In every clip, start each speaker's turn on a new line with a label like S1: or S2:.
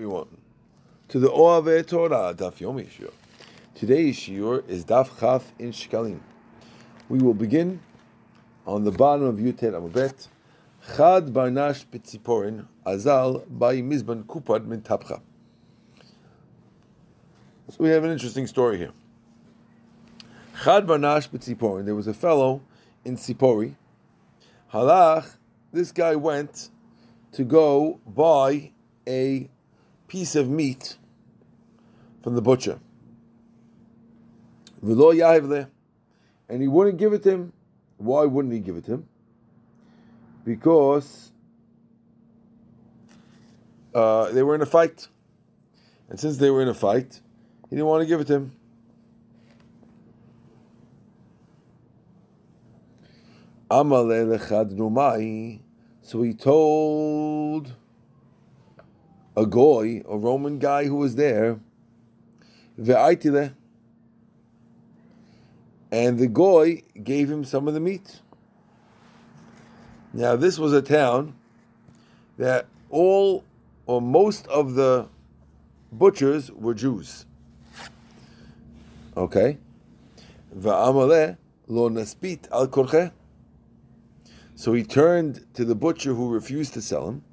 S1: everyone to the Oave Torah Daf Yomi Shiur. Today's Shiur is Daf Chaf in Shkalim. We will begin on the bottom of Yutet Amubet. Chad Barnash Pitziporin Azal by Mizban Kupad Min Tapcha. So we have an interesting story here. Chad Barnash Pitziporin. There was a fellow in Sipori. Halach. This guy went to go buy a piece of meat from the butcher. And he wouldn't give it to him. Why wouldn't he give it to him? Because uh, they were in a fight. And since they were in a fight, he didn't want to give it to him. So he told a goy, a Roman guy who was there, ve'aitile, and the goy gave him some of the meat. Now this was a town that all or most of the butchers were Jews. Okay, lo naspit al. So he turned to the butcher who refused to sell him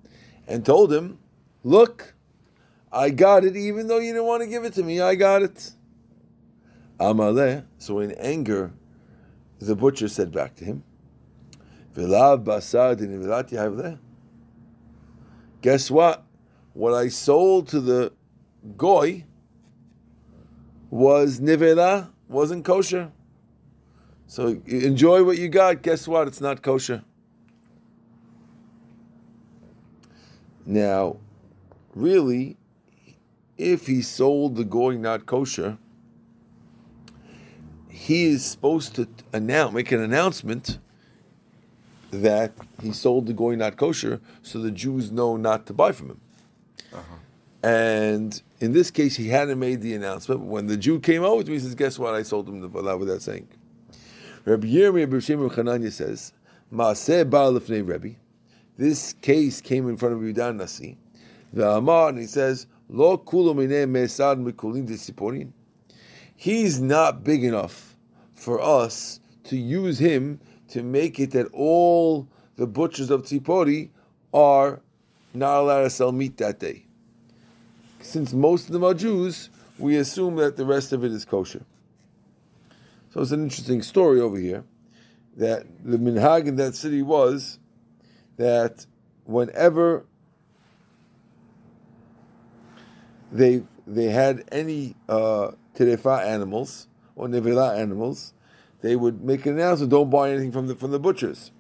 S1: and told him, Look, I got it even though you didn't want to give it to me. I got it. Amaleh. So in anger, the butcher said back to him, Guess what? What I sold to the goy was nivela, wasn't kosher. So enjoy what you got. Guess what? It's not kosher. Now, really, if he sold the goy not kosher, he is supposed to announce, make an announcement that he sold the goy not kosher, so the Jews know not to buy from him. Uh-huh. And in this case, he hadn't made the announcement. When the Jew came over to me, he says, "Guess what? I sold him the volah without saying." Rabbi Yirmiyah B'Shem Chananya says, "Maaseh Baal Rebbe." This case came in front of Yudan Nasi. The Amar, and he says, Lo mesad mikulin disiporin. He's not big enough for us to use him to make it that all the butchers of Tzipori are not allowed to sell meat that day. Since most of them are Jews, we assume that the rest of it is kosher. So it's an interesting story over here that the minhag in that city was that whenever they they had any uh, animals or nevela animals, they would make an announcement: "Don't buy anything from the from the butchers."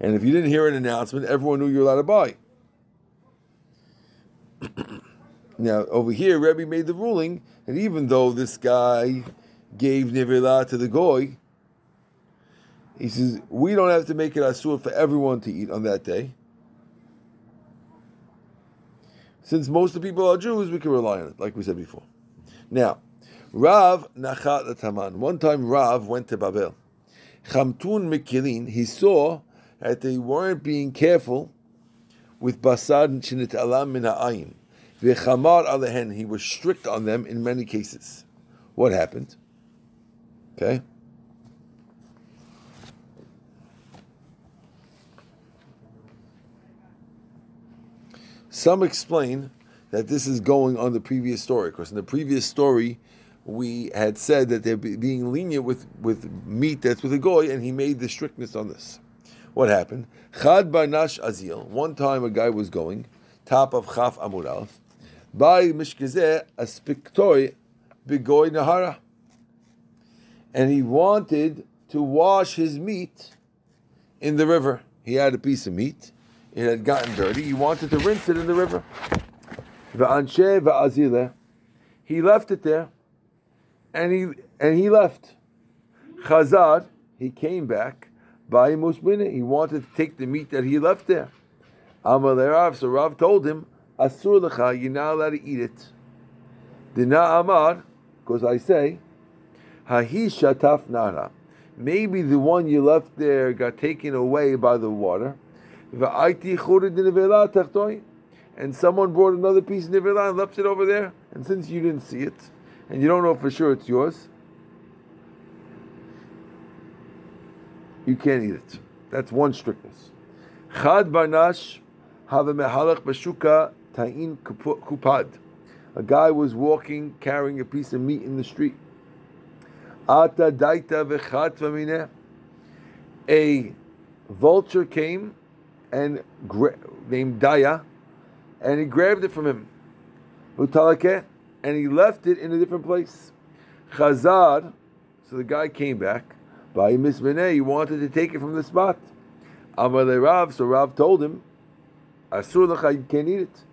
S1: And if you didn't hear an announcement, everyone knew you were allowed to buy. now over here, Rebbe made the ruling that even though this guy gave nevela to the goy, he says we don't have to make it asur for everyone to eat on that day. Since most of the people are Jews, we can rely on it, like we said before. Now, Rav Nachat Taman. One time Rav went to Babel. Chamtun Mikilin, he saw that they weren't being careful with Basad and Shinit Alam Min Ha'ayin. V'chamar alehen, he was strict on them in many cases. What happened? Okay. Some explain that this is going on the previous story, because in the previous story, we had said that they're being lenient with, with meat that's with a goy, and he made the strictness on this. What happened? Chad Barnash Azil. One time a guy was going, top of Chaf Amud Alf, by Mishkazeh Aspiktoy Bigoy Nahara. And he wanted to wash his meat in the river. He had a piece of meat it had gotten dirty. He wanted to rinse it in the river. He left it there, and he and he left. Chazad, he came back. By Musbina, he wanted to take the meat that he left there. Amal Rav, so Rav told him, Asur lecha, you're not allowed to eat it. Dina Amar, because I say, Hahi shataf nara. Maybe the one you left there got taken away by the water. And someone brought another piece of nivela and left it over there, and since you didn't see it, and you don't know for sure it's yours, you can't eat it. That's one strictness. Chad barnash have a mehalach bashuka ta'in kupad. A guy was walking carrying a piece of meat in the street. Ata daita v'chat A vulture came and gra- named Daya, and he grabbed it from him. And he left it in a different place. Chazar, so the guy came back. By Mismene, he wanted to take it from the spot. Amar Rav, so Rav told him, Asur lecha, you can't eat it.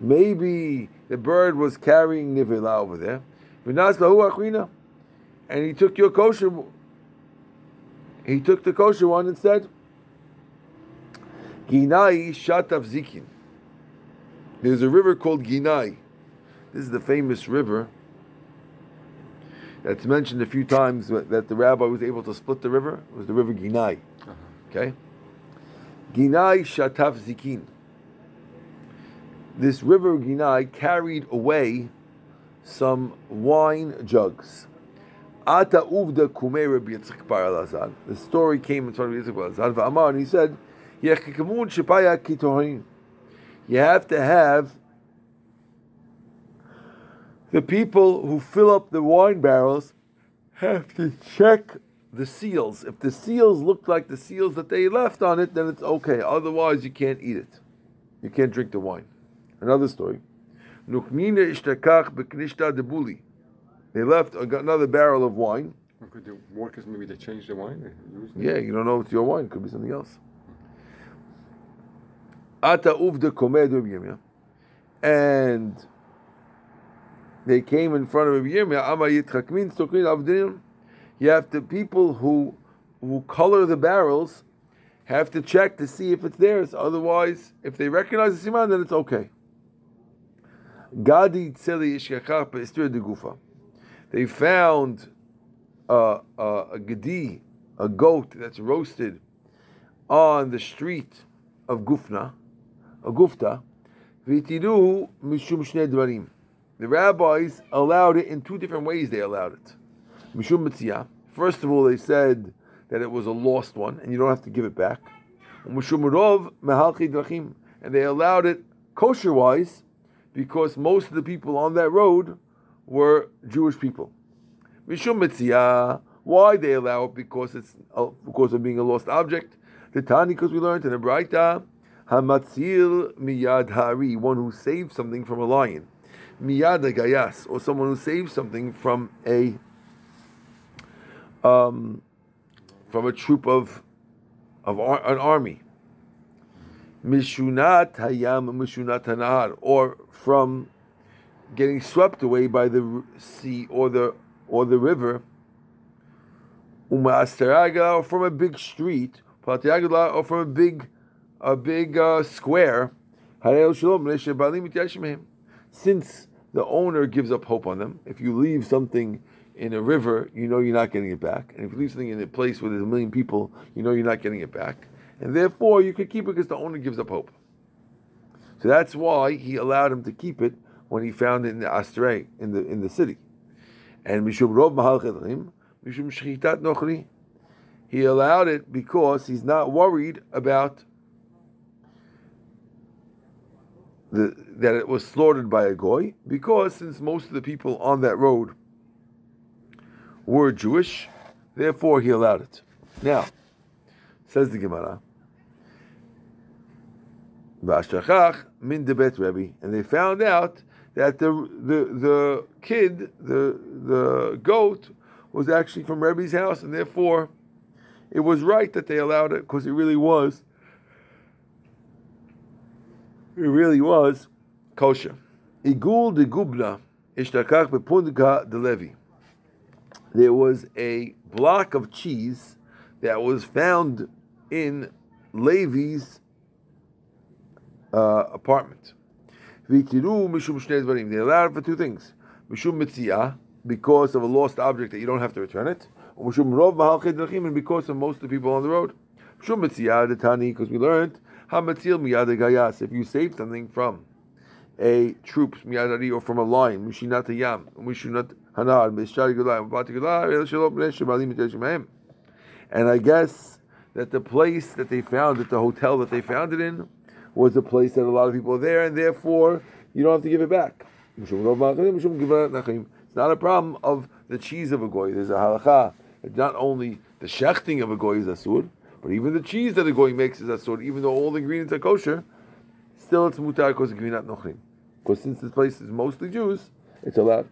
S1: Maybe the bird was carrying nivela over there. And he took your kosher he took the kosher one instead. Ginai Shatav Zikin. There's a river called Ginai. This is the famous river that's mentioned a few times that the rabbi was able to split the river. It was the river Ginai. Uh-huh. Okay? Ginai Shatav Zikin. This river Ginai carried away some wine jugs. Ata uvda kumei Rabbi Yitzchak bar Elazar. The story came in front of Yitzchak bar Elazar. V'amar, and he said, Yechikamun shepaya kitorin. You have to have the people who fill up the wine barrels have to check the seals. If the seals look like the seals that they left on it, then it's okay. Otherwise, you can't eat it. You can't drink the wine. Another story. Nukmina ishtakach beknishta debuli. They left uh, another barrel of wine.
S2: Could the workers maybe they changed the wine?
S1: Yeah, you don't know it's your wine. Could be something else. Ata uvda and they came in front of Rabbi Yirmiyah. You have to people who who color the barrels have to check to see if it's theirs. Otherwise, if they recognize the siman, then it's okay. Gadi tzeli de gufa. They found a, gedi, a goat that's roasted on the street of Gufna, a Gufta. V'tidu mishum shnei. The rabbis allowed it in two different ways. They allowed it. Mishum. First of all, they said that it was a lost one, and you don't have to give it back. And they allowed it kosher-wise because most of the people on that road were Jewish people. Mishum mitziyah. Why they allow it? Because it's uh, because of being a lost object. The Tani, because we learned in the Braita, Hamatzil miyad hari, one who saved something from a lion. Miyad gayas, or someone who saved something from a um, from a troop of of ar- an army. Mishunat hayam mishunat hanahar, or from getting swept away by the sea or the or the river, or from a big street, or from a big a big uh, square. Since the owner gives up hope on them, if you leave something in a river, you know you're not getting it back. And if you leave something in a place where there's a million people, you know you're not getting it back. And therefore, you could keep it because the owner gives up hope. So that's why he allowed him to keep it when he found it in the Astray, in the in the city. And Mishum Rov Mahal Mishum Shchitat Nochri, he allowed it because he's not worried about the, that it was slaughtered by a goy, because since most of the people on that road were Jewish, therefore he allowed it. Now, says the Gemara, min debet Rebbe, and they found out that the the the kid, the the goat, was actually from Rebbe's house, and therefore it was right that they allowed it because it really was. It really was kosher. Igul de Gubna ishtakach bepundga de Levi. There was a block of cheese that was found in Levi's uh, apartment. V'tiru mishum shnei. They allowed for two things. Mishum mitziyah, because of a lost object that you don't have to return it. Or mishum rov and because of most of the people on the road. Shum the Tani, because we learned Hamatil miyad gayas. If you save something from a troops miyadari or from a lion, mishinat yam, mishinat hanad, mishari gulayim, and I guess that the place that they found it, the hotel that they found it in, was a place that a lot of people are there, and therefore you don't have to give it back. It's not a problem of the cheese of a goy. There's a halacha. It's not only the shechting of a goy is asur, but even the cheese that a goy makes is asur. Even though all the ingredients are kosher, still it's mutar because gvinat nochrim. Because since this place is mostly Jews, it's allowed.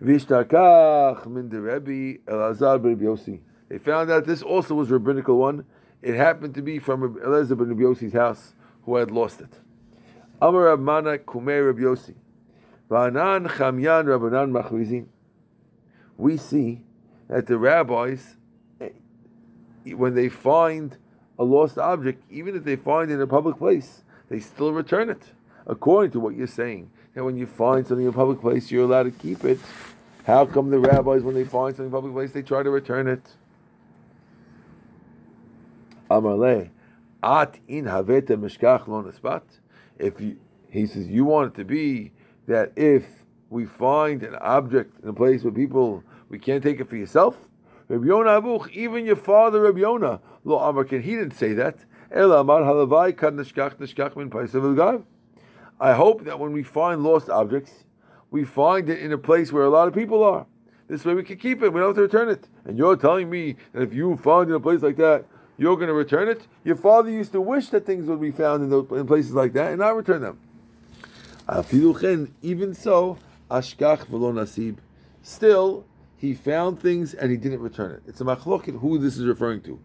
S1: They found out this also was a rabbinical one. It happened to be from Elazar ben Yosi's house, who had lost it. Amar Rab Mana Kumei Rab Yosi. Va'anan Chamyan Rabbanan Machrizin. We see that the rabbis, eh, when they find a lost object, even if they find it in a public place, they still return it. According to what you're saying, that when you find something in a public place, you're allowed to keep it. How come the rabbis, when they find something in a public place, they try to return it? Amarle, at in haveta mishkach lo if you, he says you want it to be that if we find an object in a place where people we can't take it for yourself. Rabbi Yonah Abuch, even your father Rabbi Yonah, lo Amarkin, he didn't say that. I hope that when we find lost objects, we find it in a place where a lot of people are. This way we can keep it. We don't have to return it. And you're telling me that if you find it in a place like that, you're going to return it. Your father used to wish that things would be found in, those, in places like that and not return them. Even so, ashkach nasib. Still, he found things and he didn't return it. It's a machloket who this is referring to.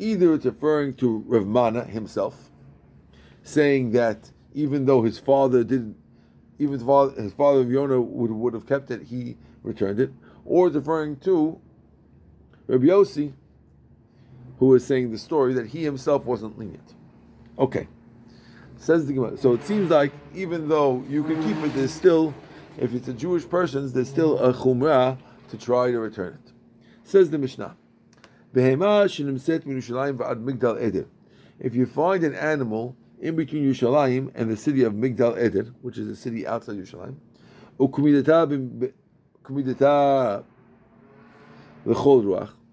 S1: Either it's referring to Rav Mana himself, saying that even though his father didn't, even his father, his father Yonah would, would have kept it, he returned it, or it's referring to Rabbi Yossi, who was saying the story that he himself wasn't lenient. Okay. Says the Gemara. So it seems like even though you can keep it, there's still, if it's a Jewish person, there's still a chumrah to try to return it. Says the Mishnah. If you find an animal in between Yerushalayim and the city of Migdal Eder, which is a city outside Yerushalayim,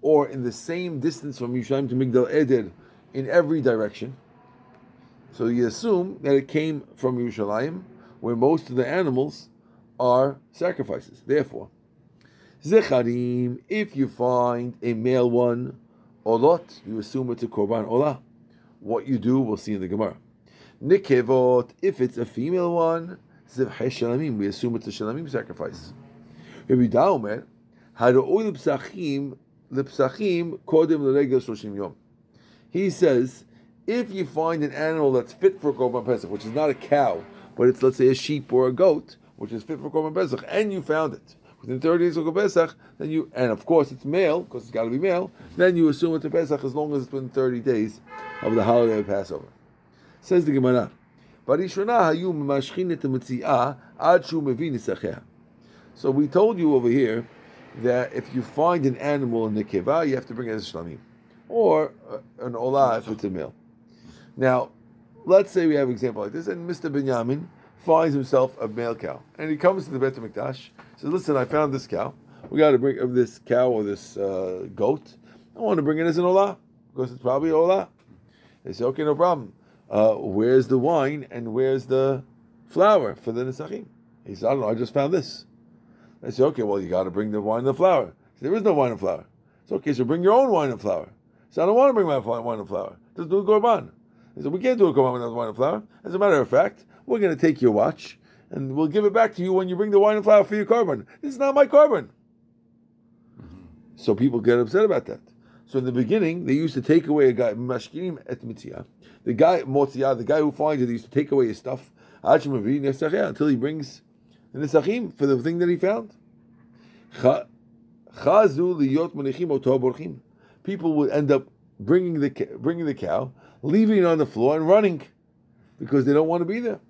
S1: or in the same distance from Yerushalayim to Migdal Eder in every direction. So you assume that it came from Yerushalayim, where most of the animals are sacrifices. Therefore, Zecharim, if you find a male one, Olot, you assume it's a Korban Olah. What you do, we'll see in the Gemara. Nikevot, if it's a female one, Zivhei Shalamim, we assume it's a Shalamim sacrifice. Rabbi Daumer, Haro'u Lipsachim Lipsachim Kodim Yom. He says, if you find an animal that's fit for Korban Pesach, which is not a cow, but it's let's say a sheep or a goat, which is fit for Korban Pesach, and you found it within 30 days of Pesach, then you, and of course it's male, because it's got to be male, then you assume it's a Pesach as long as it's within 30 days of the holiday of Passover. Says the Gemara, So we told you over here that if you find an animal in the kiva, you have to bring it as shlamim, or uh, an olah if it's a male. Now, let's say we have an example like this, and Mr. Binyamin finds himself a male cow, and he comes to the Beit Hamikdash, says, "Listen, I found this cow. We got to bring of this cow or this uh, goat. I want to bring it as an olah because it's probably olah." They say, "Okay, no problem. Uh, where's the wine and where's the flour for the nesachim?" He said, "I don't know. I just found this." I say, okay, well, you got to bring the wine and the flour. There is no wine and flour. It's okay, so bring your own wine and flour. So I don't want to bring my wine and flour. Just do a korban. He said, we can't do a korban without wine and flour. As a matter of fact, we're going to take your watch and we'll give it back to you when you bring the wine and flour for your korban. This is not my. Mm-hmm. So people get upset about that. So in the beginning, they used to take away a guy, mashkinim et mitzia. The guy, motzia, the guy who finds it, they used to take away his stuff until he brings the Nesachim for the thing that he found. People would end up bringing the bringing the cow, leaving it on the floor, and running because they don't want to be there.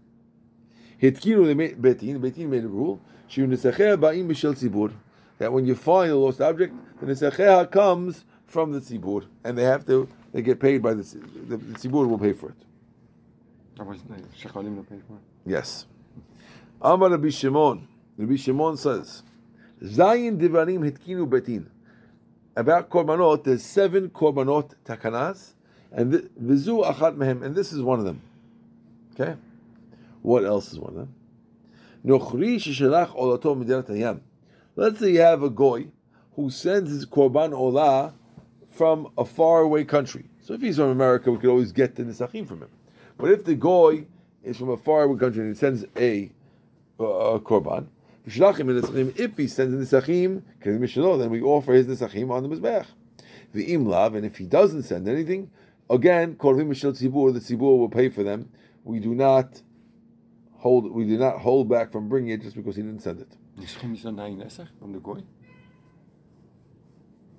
S1: Hitkiru betin. Betin made a rule. That when you find a lost object, the nesacheha comes from the tzibur, and they have to they get paid by the the, the tzibur will pay for it.
S2: That was the Shekalim to pay for it.
S1: Yes. Amar Rabbi Shimon. Rabbi Shimon says, Zayin divarim hitkinu betin. About korbanot, there's seven korbanot takanas, and vizu achat mehem, and this is one of them. Okay? What else is one of them? Nochri sheshelach olato midinat hayam. Let's say you have a goy who sends his korban olah from a faraway country. So if he's from America, we could always get the nisachim from him. But if the goy is from a faraway country and he sends a, uh, korban, if he sends the nisachim, then we offer his nisachim on the mizbech. The imlav, and if he doesn't send anything, again, korvim mishel tzibur, the tzibur will pay for them. We do not hold, we do not hold back from bringing it just because he didn't send it.
S2: Nisachim is not nine Nesach from the Goy?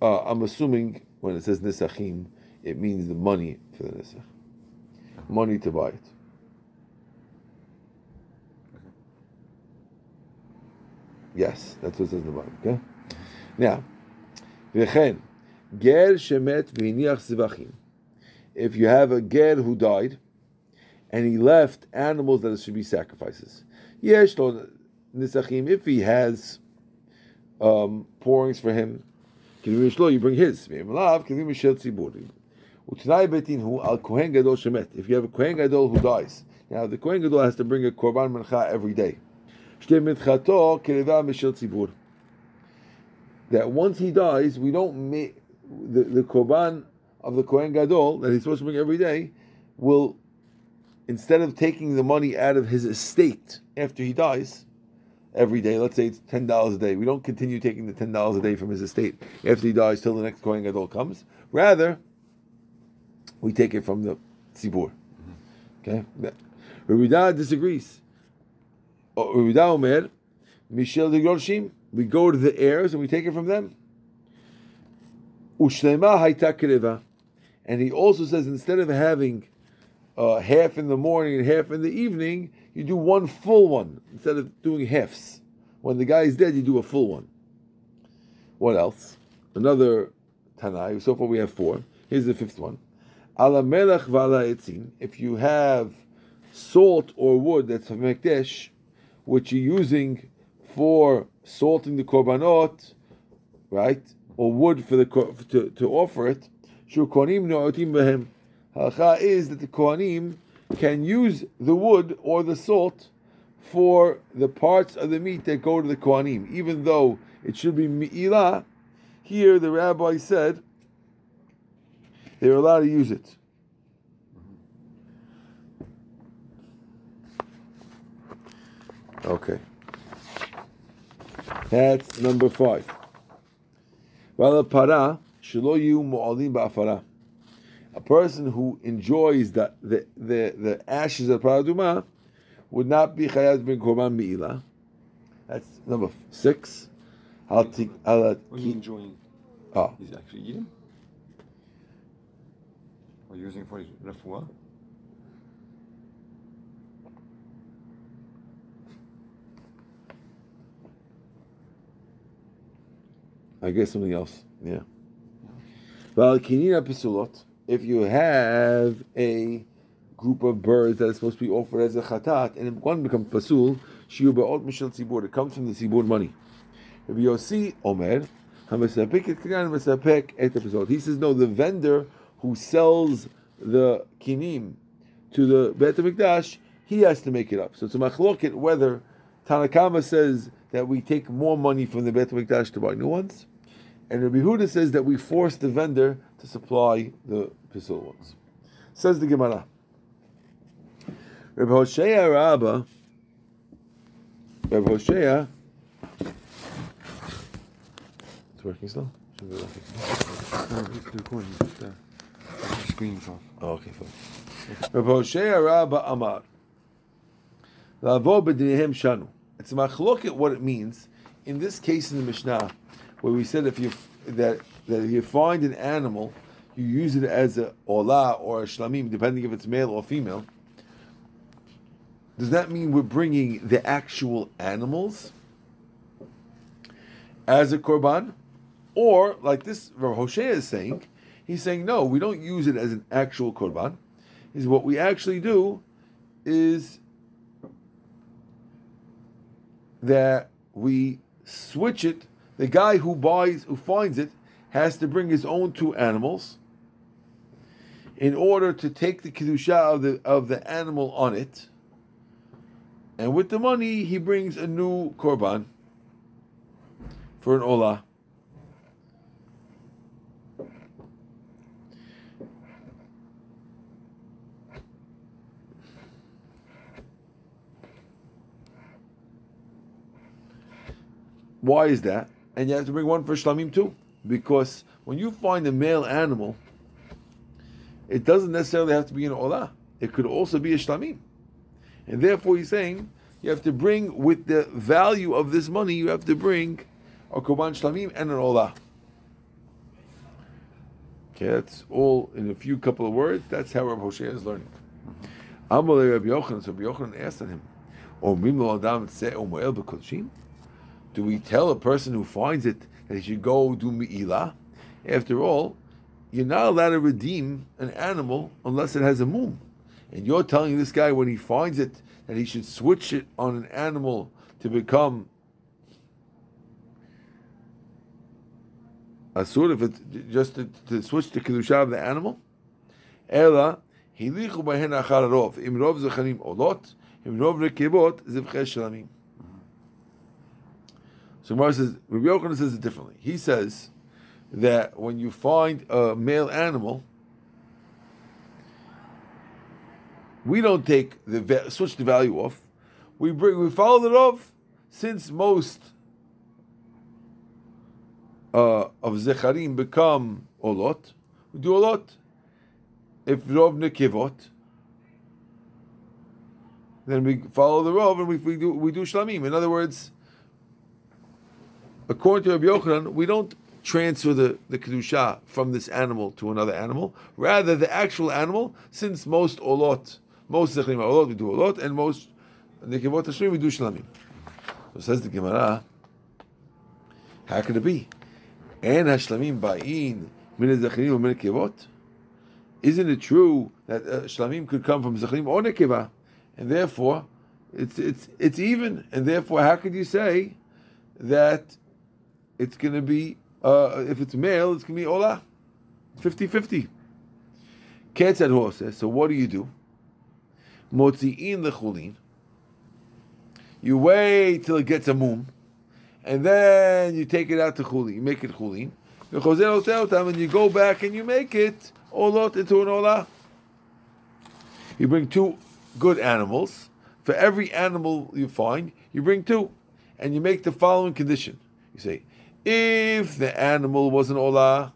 S1: Uh, I'm assuming when it says nisachim, it means the money for the nisach, money to buy it. Yes, that's what it says in the Bible. Okay. Now, v'chen ger shemet v'iniach zivachim. If you have a ger who died, and he left animals that should be sacrifices, yesh lo nisachim. If he has um, pourings for him. You bring his. If you have a kohen gadol who dies, now the kohen gadol has to bring a korban mincha every day. That once he dies, we don't make the, the korban of the kohen gadol that he's supposed to bring every day will instead of taking the money out of his estate after he dies every day, let's say it's ten dollars a day, we don't continue taking the ten dollars a day from his estate after he dies till the next kohen gadol comes. Rather, we take it from the tzibur. Mm-hmm. Okay, Rabbi disagrees. Mishel de we go to the heirs and we take it from them. Ushlema. And he also says instead of having uh, half in the morning and half in the evening, you do one full one instead of doing halves. When the guy is dead, you do a full one. What else? Another Tanai. So far we have four. Here's the fifth one. Ala melech vala. If you have salt or wood that's from Mekdesh, which you're using for salting the korbanot, right, or wood for the to, to offer it, kohanim no'otim behem. Halacha is that the kohanim can use the wood or the salt for the parts of the meat that go to the kohanim, even though it should be mi'ilah. Here, the rabbi said they're allowed to use it. Okay. That's number five. A person who enjoys the, the, the, the ashes of paraduma would not be chayaz bin korban mi'ila. That's number six. I'll take. I'll,
S2: What are you enjoying?
S1: oh,
S2: He's actually eating? Or using for his refuah?
S1: I guess something else. Yeah. Well, kinina pisulot. If you have a group of birds that is supposed to be offered as a chatat, and if one becomes pasul, shiu ba'ot mishal tzibur. It comes from the tzibur money. Rabbi Yossi Omer, hamesapek et et. He says no. The vendor who sells the kinim to the Bet Hamikdash, he has to make it up. So it's a machloket whether Tanakama says that we take more money from the Bet Hamikdash to buy new ones, and Rabbi Huda says that we force the vendor to supply the pisul ones. Says the Gemara. Rabbi Hoshea Rabba, Rabbi Hoshea, it's working still? Should be working.
S2: No, it's recording. Just, uh, the screen's off.
S1: Oh, okay, fine. Rabbi Hoshea Rabba Amar. Lavo b'dinehem shanu. It's a machloket what it means. In this case in the Mishnah, where we said if you that that if you find an animal, you use it as a olah or a shlamim, depending if it's male or female. Does that mean we're bringing the actual animals as a korban, or like this Rav Hoshea is saying, He's saying no, we don't use it as an actual korban. Is what we actually do is that we switch it. The guy who buys, who finds it, has to bring his own two animals in order to take the kedusha of the of the animal on it. And with the money, he brings a new korban for an olah. Why is that? And you have to bring one for shlamim too, because when you find a male animal, it doesn't necessarily have to be an olah. It could also be a shlamim, and therefore he's saying you have to bring with the value of this money. You have to bring a korban shlamim and an olah. Okay, that's all in a few couple of words. That's how Rabbi Hoshea is learning. Amalei Rabbi Yochanan. So Rabbi Yochanan asked him, "Omrim lo adam tse omoel b'kodshim." Do we tell a person who finds it that he should go do mi'ilah? After all, you're not allowed to redeem an animal unless it has a mum. And you're telling this guy when he finds it that he should switch it on an animal to become a sort of it just to, to switch the kedusha of the animal. Ela hilichu bahen achar rov im rov zechanim olot im rov rekebot zivche shlamim. So says, Rabbi Yochanan says it differently. He says that when you find a male animal, we don't take the switch the value off. We bring we follow it off since most uh, of zecharim become olot. We do a lot. If rov nekivot, then we follow the rov and we, we do we do shlamim. In other words according to Rabbi Yochanan, we don't transfer the, the kedusha from this animal to another animal. Rather, the actual animal, since most olot, most zechrim olot, we do olot, and most nekivot we do shlamim. So says the Gemara, how could it be? And hashlamim ba'in min zechrim or min nekivot? Isn't it true that uh, shlamim could come from zechrim or nekiva, and therefore it's it's it's even, and therefore how could you say that it's going to be, uh, if it's male, it's going to be Ola. 50 50. Ketzad horse. So what do you do? Motzi'in lechulin. You wait till it gets a mum, and then you take it out to chulin. You make it chulin. And you go back and you make it olot into an olah. You bring two good animals. For every animal you find, you bring two. And you make the following condition. You say, if the animal was an olah,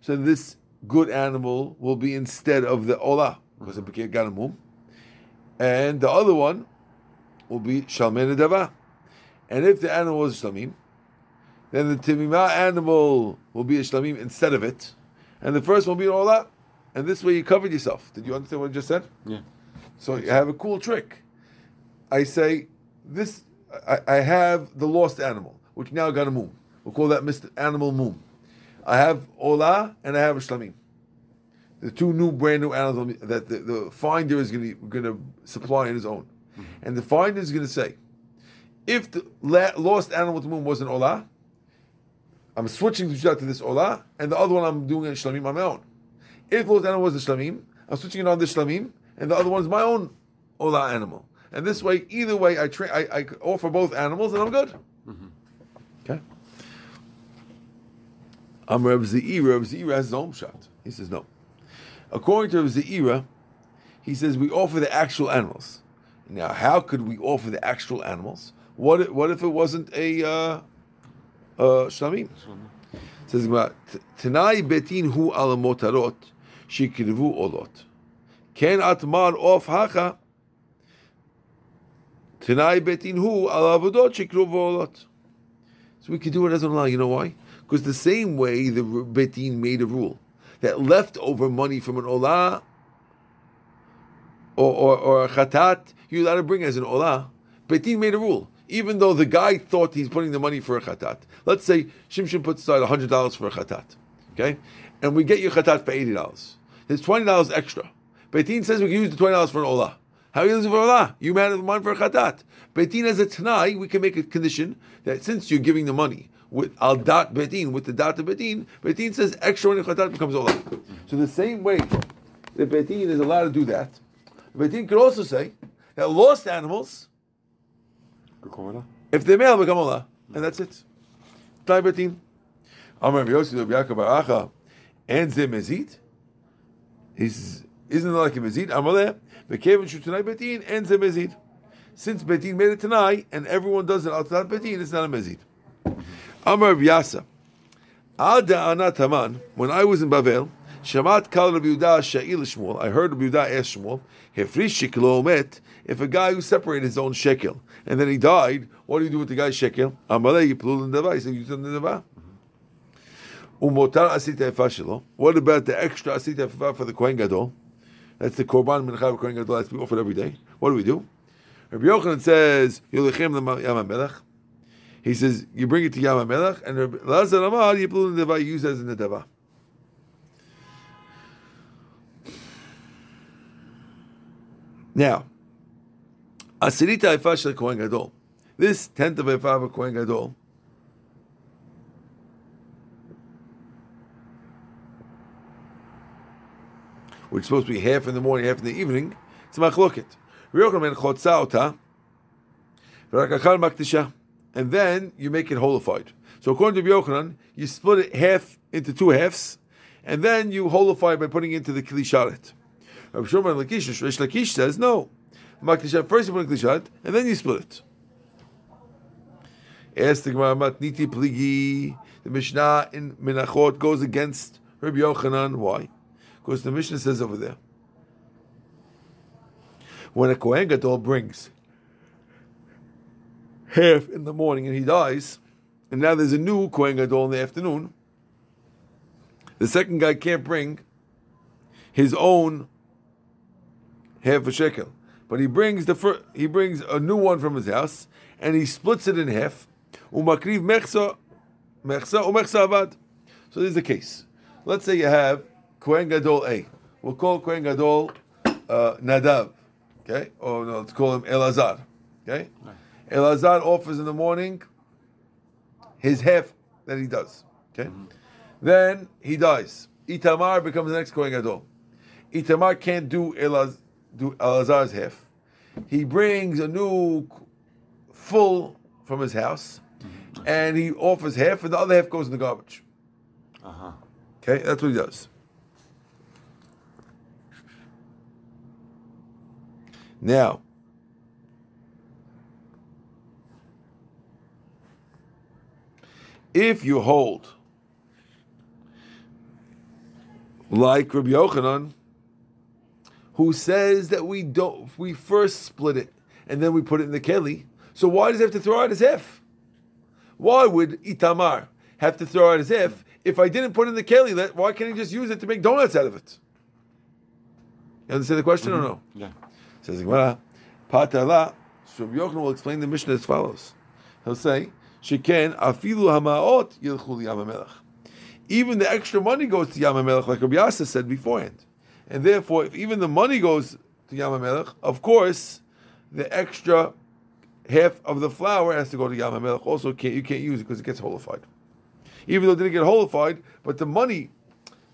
S1: so this good animal will be instead of the olah because it got a mum, and the other one will be shalmen dava. And if the animal was shlamim, then the timimah animal will be a shlamim instead of it, and the first one will be an olah. And this way you covered yourself. Did you understand what I just said?
S2: Yeah.
S1: So you have a cool trick. I say this. I, I have the lost animal, which now got a mum. We'll call that Mr. Animal Moon. I have Ola and I have a Shlamim. The two new, brand new animals that the, the finder is going to supply on his own. Mm-hmm. And the finder is going to say, if the la- lost animal to moon was an Ola, I'm switching to this Ola, and the other one I'm doing a Shlamim on my own. If the lost animal was the Shlamim, I'm switching it on the Shlamim, and the other one is my own Ola animal. And this way, either way, I, tra- I, I offer both animals, and I'm good. Mm-hmm. Okay. I'm Reb Zeira. Reb Zeira has his own shot. He says no. According to Reb Zeira, he says we offer the actual animals. Now, how could we offer the actual animals? What if, what if it wasn't a uh, uh, shlamim? Says Tanai betin hu al motarot shikrivu olot. Ken atmar of hacha. Tanai betin hu al avodot shikrivu olot. So we can do it as an Allah. You know why? Because the same way the Betin made a rule that leftover money from an olah or, or, or a chatat, you're allowed to bring as an olah. Betin made a rule. Even though the guy thought he's putting the money for a chatat. Let's say Shimshon puts aside $100 for a chatat. Okay? and we get you chatat for eighty dollars. There's twenty dollars extra. Beitin says we can use the twenty dollars for an olah. How are you using for olah? You made the money for chatat. Beitin has a tanai. We can make a condition that since you're giving the money with al dat Beitin with the dat of Beitin, Beitin says extra when chatat becomes olah. So the same way that Beitin is allowed to do that, Beitin could also say that lost animals, if they're male, become olah, and that's it. Tai Beitin. Amar Yossi Yaakov Bar Acha, and ze. He's isn't it like a mezid? Amaleh, bekevin shutanai betin and ze mezid. Since betin made it tonight, and everyone does it outside betin, it's not a mezid. Amar Yasa, anat Haman. When I was in Bavel, Shamat kal Rabbi Yehuda Sha'il Shmuel. I heard Rabbi Yehuda ask Shmuel, Hefrish shekelo met. If a guy who separated his own shekel and then he died, what do you do with the guy's shekel? Amaleh yiplul in dava. He said, you turn the dava. Umotar asita efa shelo. What about the extra asita efa for the Kohen Gadol? That's the korban mincha Kohen Gadol has to be offered every day. What do we do? Rabbi Yochanan says yolechem Yam Melech. He says you bring it to Yam Melech, and Rabbi Lazar in dava. You use as in the dava. Now, asirita efa shel Kohen Gadol. This tenth of efa of Kohen Gadol. Which is supposed to be half in the morning, half in the evening, it's machloket. And then you make it holified. So according to Yochanan, you split it half into two halves, and then you holify by putting it into the klisharet. Shimon Lakish, Resh Lakish says no. First you put in and then you split it. The Gemara Matniti Pligi. The Mishnah in Menachot goes against Rabbi Yochanan. Why? Because the Mishnah says over there, when a Kohen Gadol brings half in the morning and he dies, and now there's a new Kohen Gadol in the afternoon, the second guy can't bring his own half a shekel, but he brings the fir- he brings a new one from his house and he splits it in half. So this is the case. Let's say you have Kohen Gadol A. We'll call Kohen Gadol uh, Nadav, okay? Or no, let's call him Elazar, okay? Elazar offers in the morning his half that he does, okay? Then he dies. Itamar becomes the next Kohen Gadol. Itamar can't do, Elaz, do Elazar's half. He brings a new full from his house, and he offers half, and the other half goes in the garbage.
S2: Uh-huh.
S1: Okay, that's what he does. Now, if you hold like Rabbi Yochanan, who says that we don't, we first split it and then we put it in the keli, so why does he have to throw out his half? Why would Itamar have to throw out his half if I didn't put it in the keli? Why can't he just use it to make donuts out of it? You understand the question or no? Mm-hmm.
S2: Yeah.
S1: Says Gemara, Patala. So Yochanan will explain the mission as follows. He'll say, "Sheken afilu hamaot yilchu Yamamelech." Even the extra money goes to Yamamelech, like Rabbi Yasa said beforehand, and therefore, if even the money goes to Yamamelech, of course, the extra half of the flour has to go to Yamamelech. Also, can't, you can't use it because it gets holified. Even though it didn't get holified, but the money,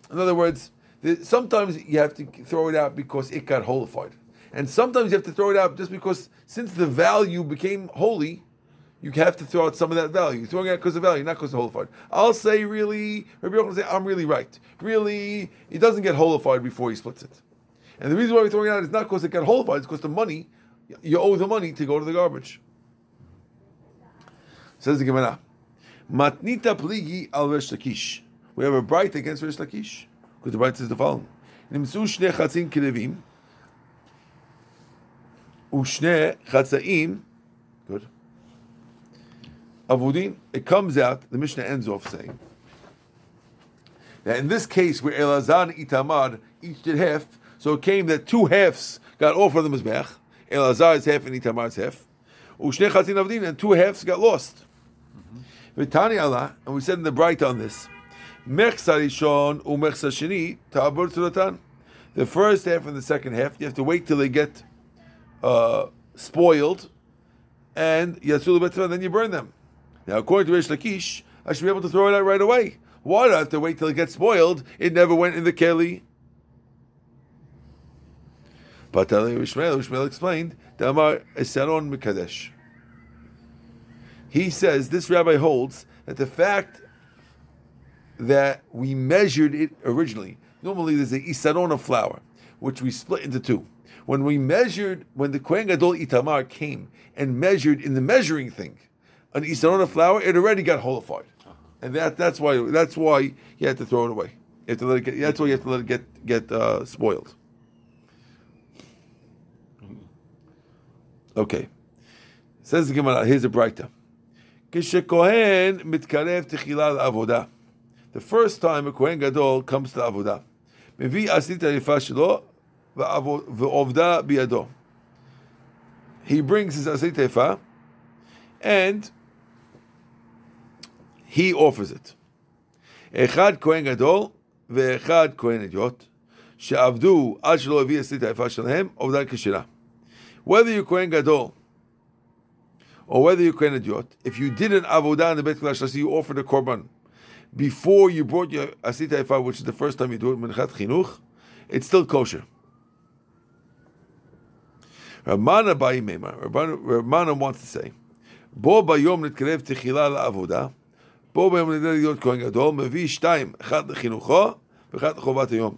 S1: in other words, sometimes you have to throw it out because it got holified. And sometimes you have to throw it out just because since the value became holy, you have to throw out some of that value. You're throwing out because of value, not because of holified. I'll say really, Rabbi Yochanan say, I'm really right. Really, it doesn't get holified before he splits it. And the reason why we're throwing it out is not because it got holified, it's because the money, you owe the money to go to the garbage. Says the Gemara, Matnita pligi al Resh Lakish. We have a Braita against Resh Lakish. Because the Braita says the following. Nimsu shne chatzin. Ushne chatzaim. Good. Avudin. It comes out, the Mishnah ends off saying, that in this case where Elazar and Itamar each did half, so it came that two halves got offered the Mizbech, Elazar's half and Itamar's half, Ushne chatzin avudin, and two halves got lost. Vitani Allah, and we said in the Braita on this, Mechsa rishon umechsa sheni ta'abur. The first half and the second half, you have to wait till they get uh, spoiled, and yatzulu betzra, then you burn them. Now, according to Resh Lakish, I should be able to throw it out right away. Why do I have to wait till it gets spoiled? It never went in the keli. But Ishmael, Ishmael explained, Damar Esaron Mikadesh. He says this rabbi holds that the fact that we measured it originally, normally there's a isaron of flour, which we split into two. When we measured, when the Kohen Gadol Itamar came and measured in the measuring thing an Isarona flour, it already got holified. And that, that's why that's why you have to throw it away. You have to let it get, that's why you have to let it get get uh, spoiled. Okay. Says the Gemara, here's a Braita. כשכהן מתקרב תחילה לעבודה. The first time a Kohen Gadol comes to עבודה. mevi עשית היפה shelo. ועובדה בידו. He brings his עשית היפה and he offers it. אחד כהן גדול ואחד כהן אדיוט, שעבדו עד שלא הביא עשית היפה שלהם, עובדה כשרה. Whether you're כהן גדול or whether you're Kohen Idiot, if you did an avodah in the Beit Kalash, you offered a korban before you brought your asita efa, which is the first time you do it, menchat chinuch, it's still kosher. Ramana Bayimema, Ramana wants to say, Bo bayom nitkarev techila la'avodah, Bo bayom nitkarev להיות כהן גדול, מביא שתיים, אחד לחינוכו ואחד לחובת היום.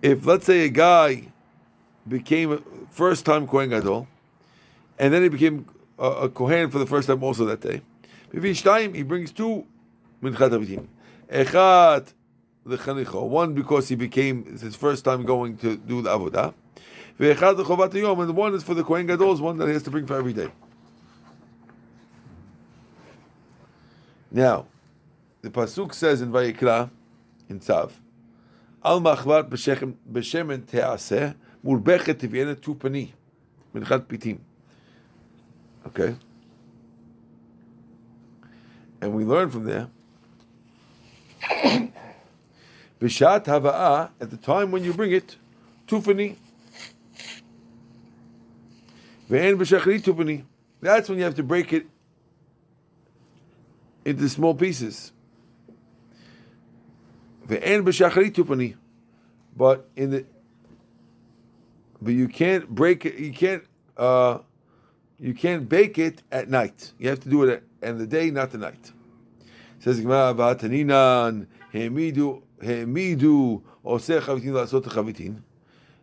S1: If, let's say, a guy became a first time Kohen Gadol, and then he became a, a Kohen for the first time also that day. Each time he brings two Minchat Avitim. Echad l'chanicho, one because he became his first time going to do the avodah. Ve'echad l'chovat yom, and one is for the Kohen Gadol, one that he has to bring for every day. Now, the pasuk says in Vayikra, in Tzav, Al machvat b'shemen te'aseh, murbechet tivyena tu pani, minchat pitim. Okay? And we learn from there. Bishat Hava'ah, at the time when you bring it, Tufani. That's when you have to break it into small pieces. But in the but you can't break it, you can't uh, you can't bake it at night. You have to do it in the day, not the night. Says Gemara, "Vataninan hemidu hemidu oseh chavitin lasot chavitin."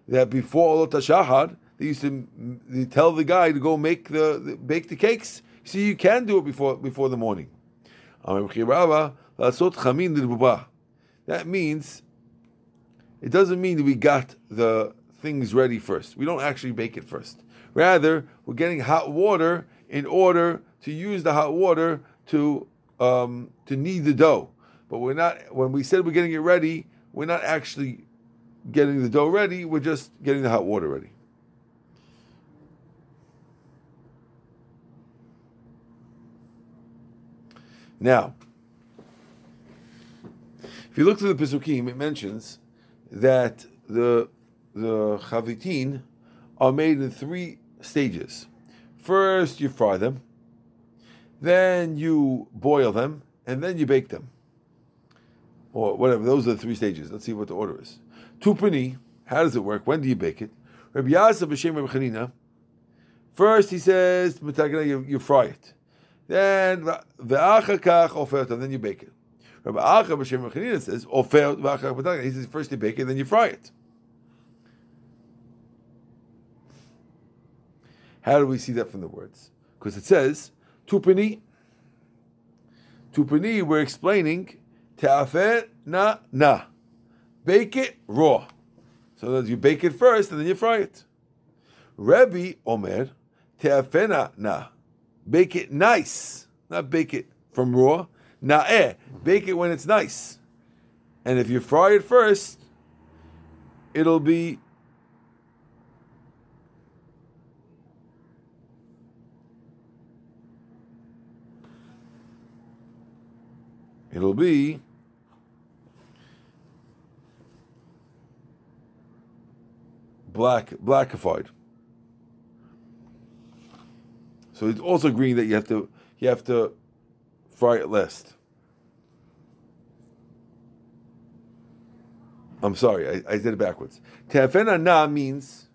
S1: That before Olot Shahad, they used to tell the guy to go make the, the bake the cakes. See, you can do it before before the morning. That means it doesn't mean that we got the things ready first. We don't actually bake it first. Rather, we're getting hot water in order to use the hot water to um, to knead the dough. But we're not. When we said we're getting it ready, we're not actually getting the dough ready. We're just getting the hot water ready. Now, if you look through the Pesukim, it mentions that the the chavitin are made in three stages. First, you fry them, then you boil them, and then you bake them. Or whatever, those are the three stages. Let's see what the order is. Tupani, how does it work? When do you bake it? Rabbi Yasser b'Shem Rabbi first he says, you, you fry it. Then, the ve'achakach ofert, and then you bake it. Rabbi Acha b'Shem Rabbi Chanina says, ofert, he says, first you bake it, then you fry it. How do we see that from the words? Because it says, tupini. Tupini, we're explaining, Te'afer na na. Bake it raw. So that you bake it first and then you fry it. Rebbe Omer, Te'afena na. Bake it nice. Not bake it from raw. Na'eh. Bake it when it's nice. And if you fry it first, it'll be It'll be black blackified. So it's also agreeing that you have to you have to fry it last. I'm sorry, I, I did it backwards. Te'afena na means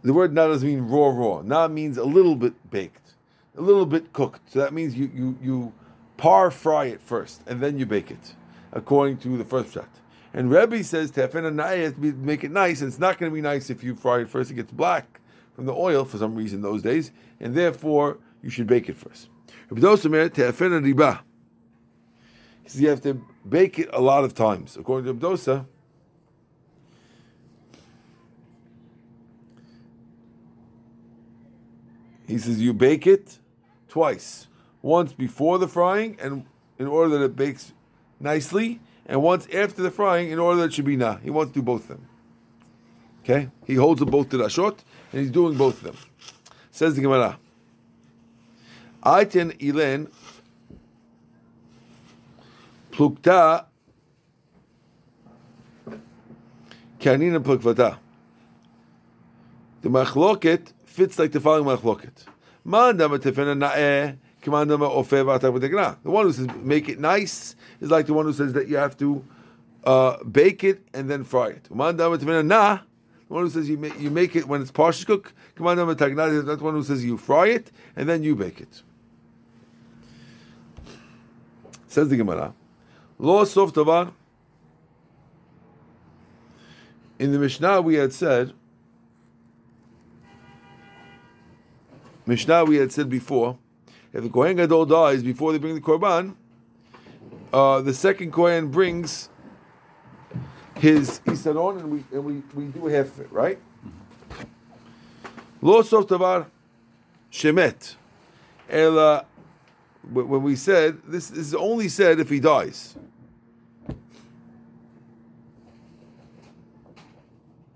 S1: the word na doesn't mean raw raw. Na means a little bit baked, a little bit cooked. So that means you you you par fry it first and then you bake it, according to the first shot. And Rebbe says te'afena na has to make it nice, and it's not going to be nice if you fry it first. It gets black from the oil for some reason those days, and therefore you should bake it first. He says you have to bake it a lot of times. According to Abdosa, he says you bake it twice. Once before the frying, and in order that it bakes nicely, and once after the frying, in order that it should be nah. He wants to do both of them. Okay? He holds them both to Rashot, and he's doing both of them. Says the Gemara. Aiten ilen plukta kanina plukvata. The machloket fits like the following machloket. Tefena The one who says make it nice is like the one who says that you have to uh, bake it and then fry it. Tefena na, one who says you make, you make it when it's partially cooked. Kamandama tagnah, that's the one who says you fry it and then you bake it. Says the Gemara. Lo sof tavar. In the Mishnah, we had said. Mishnah, we had said before, if the Kohen Gadol dies before they bring the korban, uh, the second Kohen brings his isaron, and we and we, we do half of it, right? Lo sof tavar shemet, ela when we said this, is only said if he dies.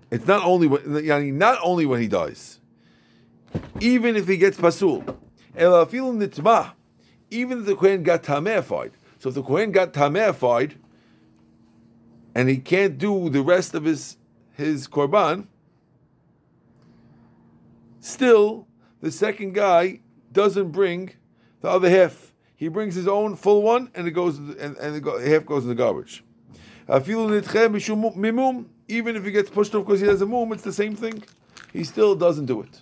S1: It's not only when, not only when he dies, even if he gets pasul. Ela Even if the Kohen got tamefied. So if the Kohen got tamefied and he can't do the rest of his his korban, still the second guy doesn't bring the other half. He brings his own full one, and it goes and, and the half goes in the garbage. Even if he gets pushed off because he has a mum, it's the same thing. He still doesn't do it.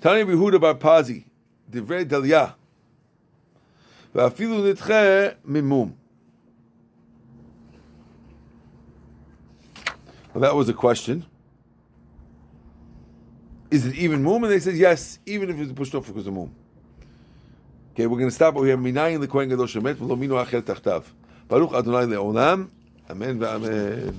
S1: Tani Yehuda bar Pazi, Divrei Dalia. Va'afilu nitche mimum Well, that was a question. Is it even mum? And they said yes, even if it's pushed off because of mum. Okay, we're going to stop over here. Minayin lekohen gadol shemet v'lo minu acher tachtav. Baruch Adonai le'olam. Amen ve'amen.